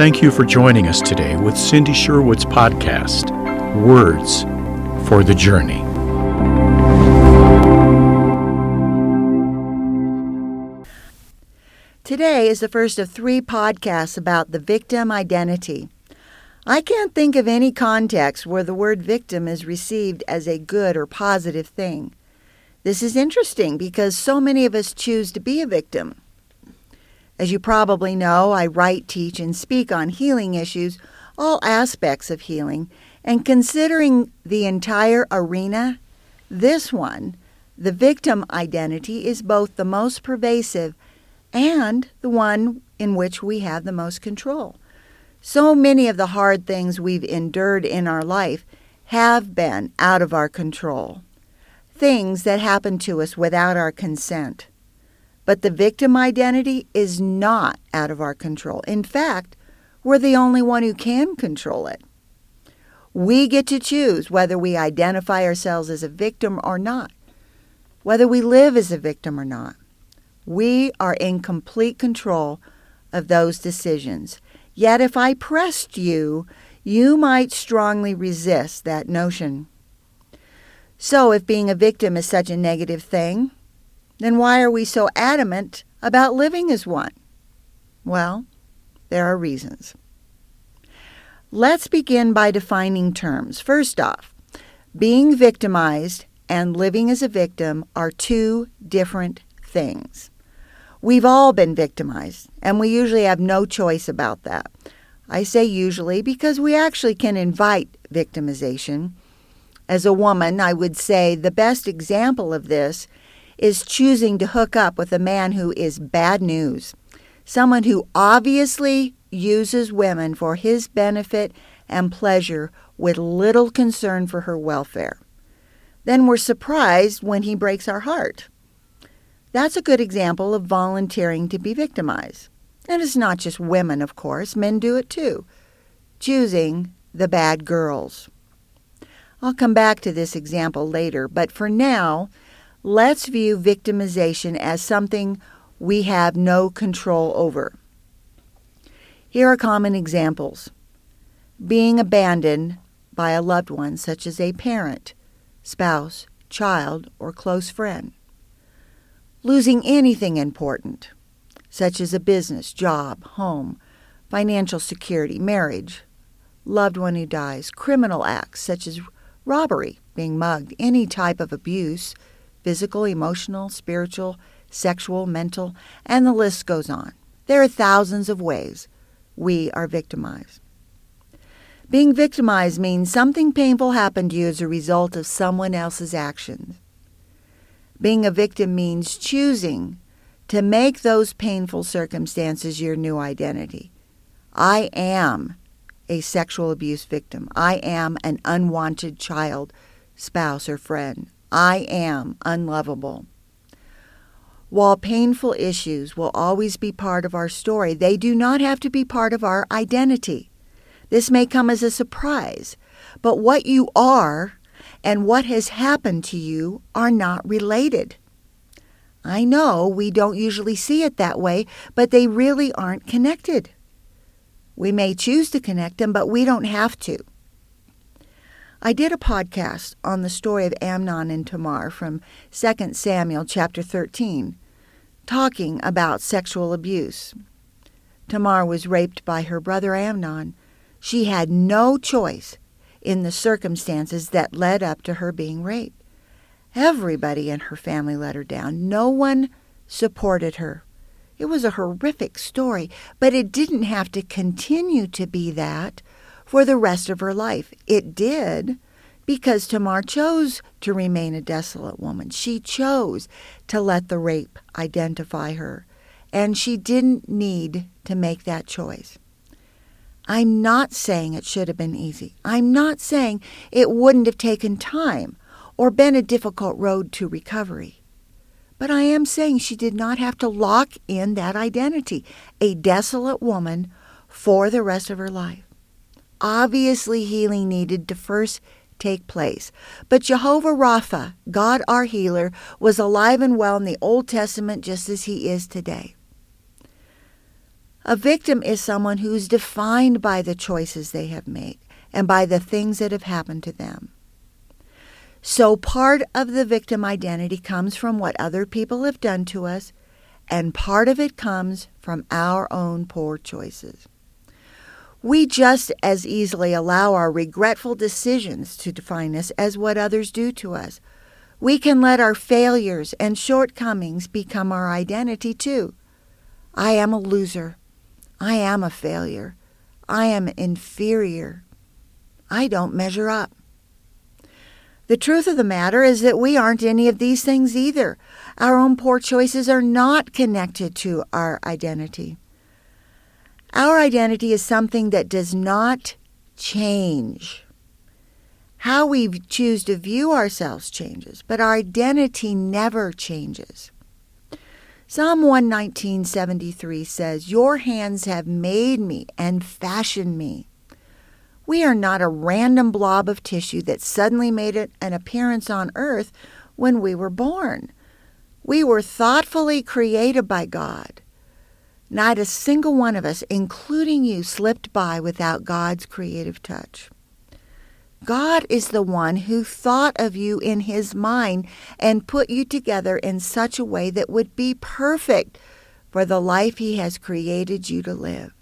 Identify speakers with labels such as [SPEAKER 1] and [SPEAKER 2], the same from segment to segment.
[SPEAKER 1] Thank you for joining us today with Cindy Sherwood's podcast, Words for the Journey.
[SPEAKER 2] Today is the first of three podcasts about the victim identity. I can't think of any context where the word victim is received as a good or positive thing. This is interesting because so many of us choose to be a victim. As you probably know, I write, teach, and speak on healing issues, all aspects of healing, and considering the entire arena, this one, the victim identity, is both the most pervasive and the one in which we have the most control. So many of the hard things we've endured in our life have been out of our control, things that happen to us without our consent. But the victim identity is not out of our control. In fact, we're the only one who can control it. We get to choose whether we identify ourselves as a victim or not, whether we live as a victim or not. We are in complete control of those decisions. Yet, if I pressed you, you might strongly resist that notion. So, if being a victim is such a negative thing, then why are we so adamant about living as one? Well, there are reasons. Let's begin by defining terms. First off, being victimized and living as a victim are two different things. We've all been victimized, and we usually have no choice about that. I say usually because we actually can invite victimization. As a woman, I would say the best example of this is choosing to hook up with a man who is bad news, someone who obviously uses women for his benefit and pleasure with little concern for her welfare. Then we're surprised when he breaks our heart. That's a good example of volunteering to be victimized. And it's not just women, of course, men do it too, choosing the bad girls. I'll come back to this example later, but for now, let's view victimization as something we have no control over. Here are common examples being abandoned by a loved one, such as a parent, spouse, child, or close friend, losing anything important, such as a business, job, home, financial security, marriage, loved one who dies, criminal acts such as robbery, being mugged, any type of abuse physical, emotional, spiritual, sexual, mental, and the list goes on. There are thousands of ways we are victimized. Being victimized means something painful happened to you as a result of someone else's actions. Being a victim means choosing to make those painful circumstances your new identity. I am a sexual abuse victim. I am an unwanted child, spouse, or friend. I am unlovable. While painful issues will always be part of our story, they do not have to be part of our identity. This may come as a surprise, but what you are and what has happened to you are not related. I know we don't usually see it that way, but they really aren't connected. We may choose to connect them, but we don't have to. I did a podcast on the story of Amnon and Tamar from 2 Samuel chapter 13, talking about sexual abuse. Tamar was raped by her brother Amnon. She had no choice in the circumstances that led up to her being raped. Everybody in her family let her down. No one supported her. It was a horrific story, but it didn't have to continue to be that for the rest of her life. It did because Tamar chose to remain a desolate woman. She chose to let the rape identify her, and she didn't need to make that choice. I'm not saying it should have been easy. I'm not saying it wouldn't have taken time or been a difficult road to recovery. But I am saying she did not have to lock in that identity, a desolate woman, for the rest of her life. Obviously, healing needed to first take place. But Jehovah Rapha, God our healer, was alive and well in the Old Testament just as he is today. A victim is someone who's defined by the choices they have made and by the things that have happened to them. So part of the victim identity comes from what other people have done to us, and part of it comes from our own poor choices. We just as easily allow our regretful decisions to define us as what others do to us. We can let our failures and shortcomings become our identity too. I am a loser. I am a failure. I am inferior. I don't measure up. The truth of the matter is that we aren't any of these things either. Our own poor choices are not connected to our identity. Our identity is something that does not change. How we choose to view ourselves changes, but our identity never changes. Psalm 119:73 says, "Your hands have made me and fashioned me." We are not a random blob of tissue that suddenly made an appearance on earth when we were born. We were thoughtfully created by God. Not a single one of us, including you, slipped by without God's creative touch. God is the one who thought of you in his mind and put you together in such a way that would be perfect for the life he has created you to live.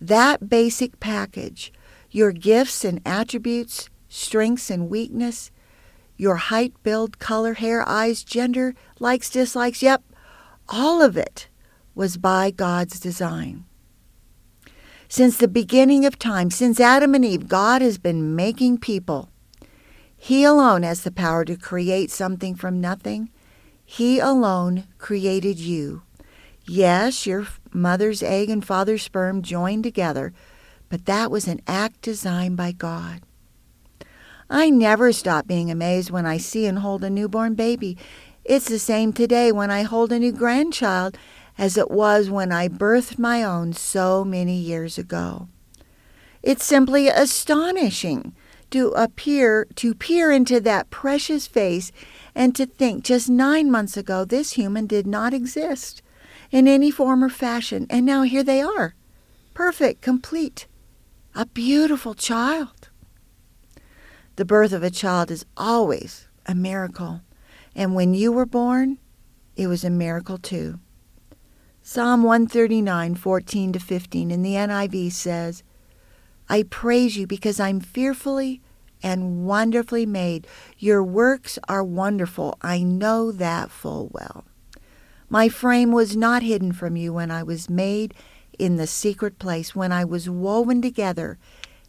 [SPEAKER 2] That basic package your gifts and attributes, strengths and weakness, your height, build, color, hair, eyes, gender, likes, dislikes, yep, all of it was by God's design. Since the beginning of time, since Adam and Eve, God has been making people. He alone has the power to create something from nothing. He alone created you. Yes, your mother's egg and father's sperm joined together but that was an act designed by God. I never stop being amazed when I see and hold a newborn baby. It's the same today when I hold a new grandchild as it was when I birthed my own so many years ago. It's simply astonishing to appear to peer into that precious face and to think just 9 months ago this human did not exist in any form or fashion and now here they are. Perfect, complete a beautiful child. The birth of a child is always a miracle, and when you were born, it was a miracle too. Psalm 139, 14 to 15 in the NIV says, I praise you because I'm fearfully and wonderfully made. Your works are wonderful. I know that full well. My frame was not hidden from you when I was made in the secret place when I was woven together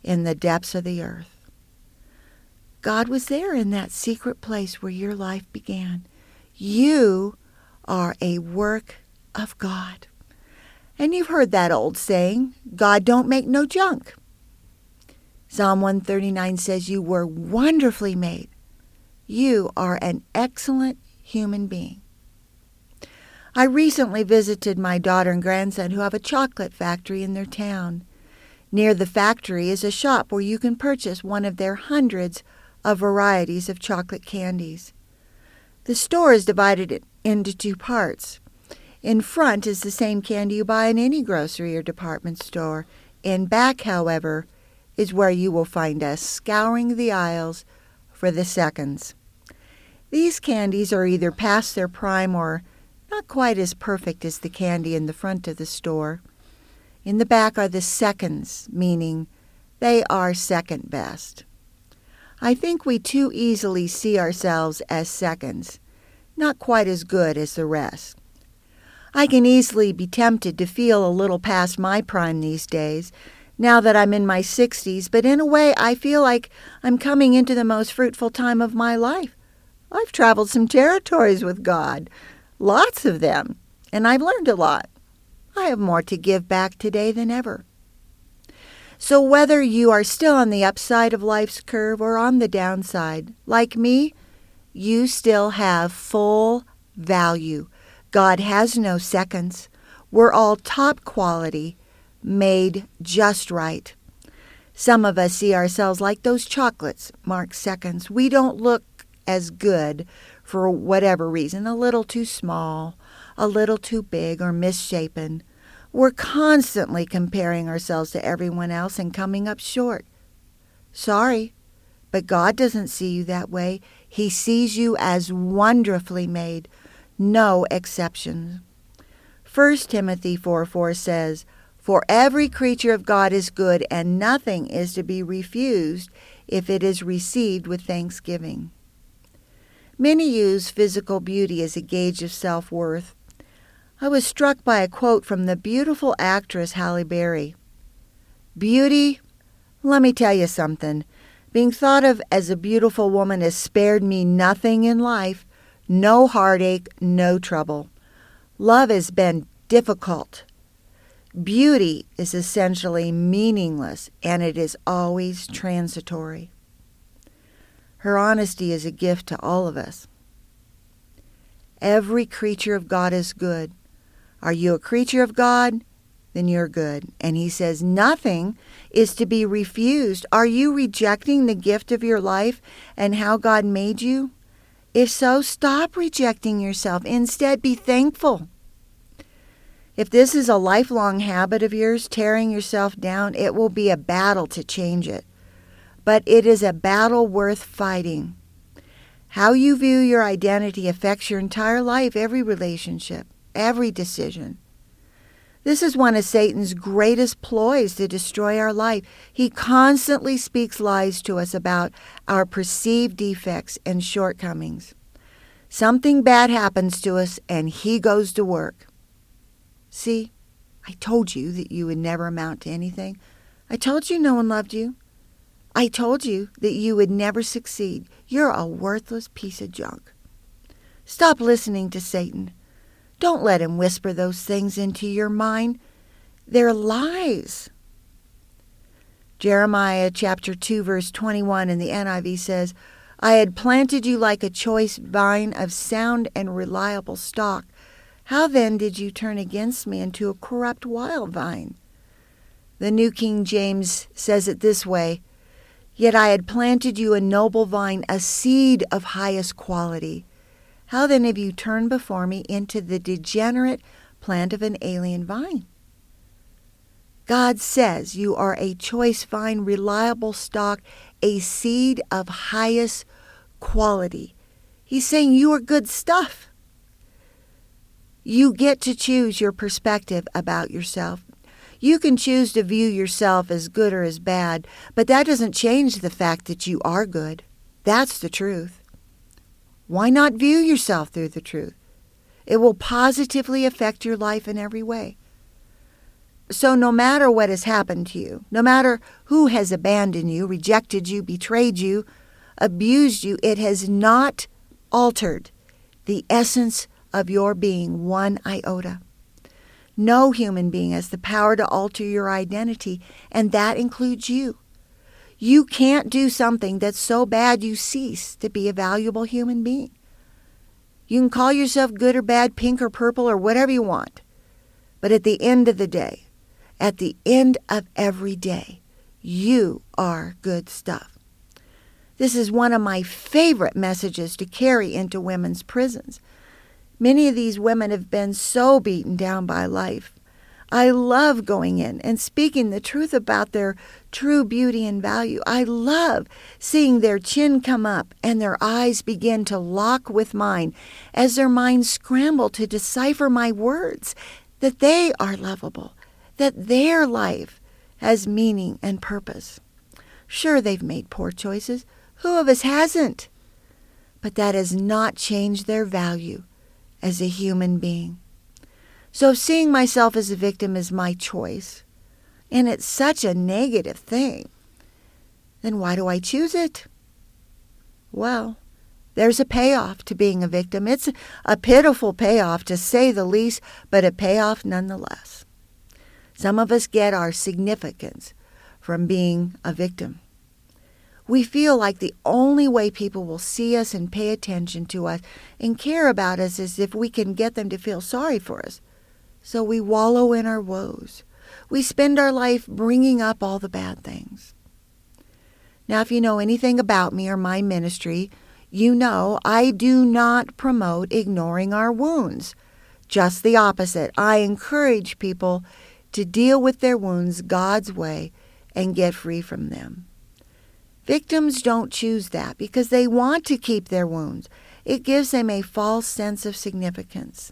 [SPEAKER 2] in the depths of the earth. God was there in that secret place where your life began. You are a work of God. And you've heard that old saying, God don't make no junk. Psalm 139 says you were wonderfully made. You are an excellent human being. I recently visited my daughter and grandson who have a chocolate factory in their town. Near the factory is a shop where you can purchase one of their hundreds of varieties of chocolate candies. The store is divided into two parts. In front is the same candy you buy in any grocery or department store. In back, however, is where you will find us scouring the aisles for the seconds. These candies are either past their prime or not quite as perfect as the candy in the front of the store. In the back are the seconds, meaning they are second best. I think we too easily see ourselves as seconds, not quite as good as the rest. I can easily be tempted to feel a little past my prime these days, now that I'm in my 60s, but in a way I feel like I'm coming into the most fruitful time of my life. I've traveled some territories with God lots of them, and I've learned a lot. I have more to give back today than ever. So, whether you are still on the upside of life's curve or on the downside, like me, you still have full value. God has no seconds. We're all top quality, made just right. Some of us see ourselves like those chocolates, marked seconds. We don't look as good for whatever reason, a little too small, a little too big, or misshapen. We're constantly comparing ourselves to everyone else and coming up short. Sorry, but God doesn't see you that way. He sees you as wonderfully made, no exceptions. 1 Timothy 4 4 says, For every creature of God is good, and nothing is to be refused if it is received with thanksgiving. Many use physical beauty as a gauge of self worth. I was struck by a quote from the beautiful actress Halle Berry. Beauty, let me tell you something. Being thought of as a beautiful woman has spared me nothing in life, no heartache, no trouble. Love has been difficult. Beauty is essentially meaningless and it is always transitory. Her honesty is a gift to all of us. Every creature of God is good. Are you a creature of God? Then you're good. And he says, Nothing is to be refused. Are you rejecting the gift of your life and how God made you? If so, stop rejecting yourself. Instead, be thankful. If this is a lifelong habit of yours, tearing yourself down, it will be a battle to change it. But it is a battle worth fighting. How you view your identity affects your entire life, every relationship, every decision. This is one of Satan's greatest ploys to destroy our life. He constantly speaks lies to us about our perceived defects and shortcomings. Something bad happens to us, and he goes to work. See, I told you that you would never amount to anything. I told you no one loved you. I told you that you would never succeed. You're a worthless piece of junk. Stop listening to Satan. Don't let him whisper those things into your mind. They're lies. Jeremiah chapter 2 verse 21 in the NIV says, I had planted you like a choice vine of sound and reliable stock. How then did you turn against me into a corrupt wild vine? The New King James says it this way Yet I had planted you a noble vine, a seed of highest quality. How then have you turned before me into the degenerate plant of an alien vine? God says you are a choice vine, reliable stock, a seed of highest quality. He's saying you are good stuff. You get to choose your perspective about yourself. You can choose to view yourself as good or as bad, but that doesn't change the fact that you are good. That's the truth. Why not view yourself through the truth? It will positively affect your life in every way. So, no matter what has happened to you, no matter who has abandoned you, rejected you, betrayed you, abused you, it has not altered the essence of your being one iota. No human being has the power to alter your identity, and that includes you. You can't do something that's so bad you cease to be a valuable human being. You can call yourself good or bad, pink or purple, or whatever you want. But at the end of the day, at the end of every day, you are good stuff. This is one of my favorite messages to carry into women's prisons. Many of these women have been so beaten down by life I love going in and speaking the truth about their true beauty and value. I love seeing their chin come up and their eyes begin to lock with mine as their minds scramble to decipher my words that they are lovable, that their life has meaning and purpose. Sure, they've made poor choices. Who of us hasn't? But that has not changed their value as a human being. So seeing myself as a victim is my choice, and it's such a negative thing, then why do I choose it? Well, there's a payoff to being a victim. It's a pitiful payoff, to say the least, but a payoff nonetheless. Some of us get our significance from being a victim. We feel like the only way people will see us and pay attention to us and care about us is if we can get them to feel sorry for us. So we wallow in our woes. We spend our life bringing up all the bad things. Now, if you know anything about me or my ministry, you know I do not promote ignoring our wounds. Just the opposite. I encourage people to deal with their wounds God's way and get free from them. Victims don't choose that because they want to keep their wounds. It gives them a false sense of significance.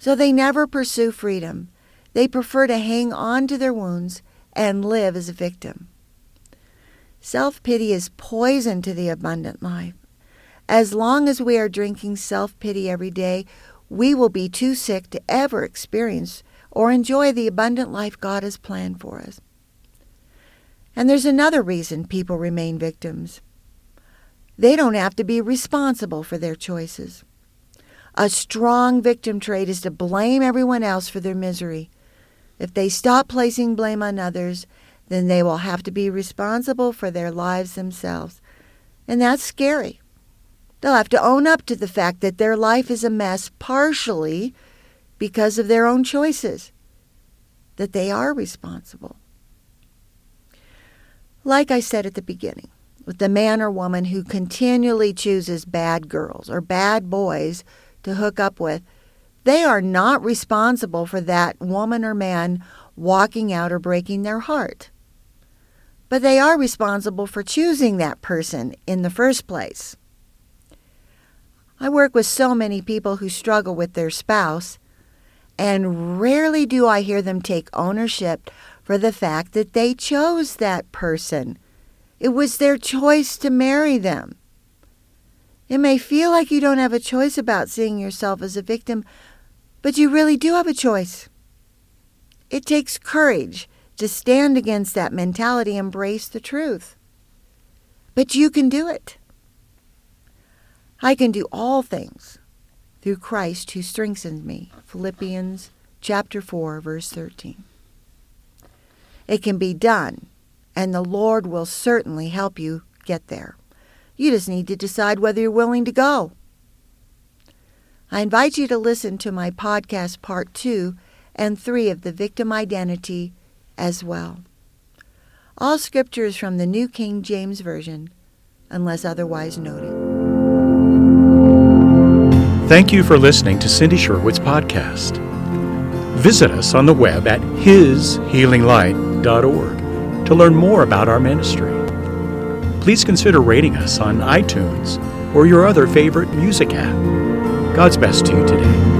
[SPEAKER 2] So they never pursue freedom. They prefer to hang on to their wounds and live as a victim. Self pity is poison to the abundant life. As long as we are drinking self pity every day, we will be too sick to ever experience or enjoy the abundant life God has planned for us. And there's another reason people remain victims. They don't have to be responsible for their choices. A strong victim trait is to blame everyone else for their misery. If they stop placing blame on others, then they will have to be responsible for their lives themselves. And that's scary. They'll have to own up to the fact that their life is a mess partially because of their own choices, that they are responsible. Like I said at the beginning, with the man or woman who continually chooses bad girls or bad boys to hook up with, they are not responsible for that woman or man walking out or breaking their heart. But they are responsible for choosing that person in the first place. I work with so many people who struggle with their spouse, and rarely do I hear them take ownership for the fact that they chose that person. It was their choice to marry them. It may feel like you don't have a choice about seeing yourself as a victim, but you really do have a choice. It takes courage to stand against that mentality, embrace the truth. But you can do it. I can do all things through Christ who strengthens me. Philippians chapter 4 verse 13. It can be done, and the Lord will certainly help you get there. You just need to decide whether you're willing to go. I invite you to listen to my podcast part 2 and 3 of the victim identity as well. All scripture is from the New King James Version, unless otherwise noted.
[SPEAKER 1] Thank you for listening to Cindy Sherwood's podcast. Visit us on the web at hishealinglight.org to learn more about our ministry. Please consider rating us on iTunes or your other favorite music app. God's best to you today.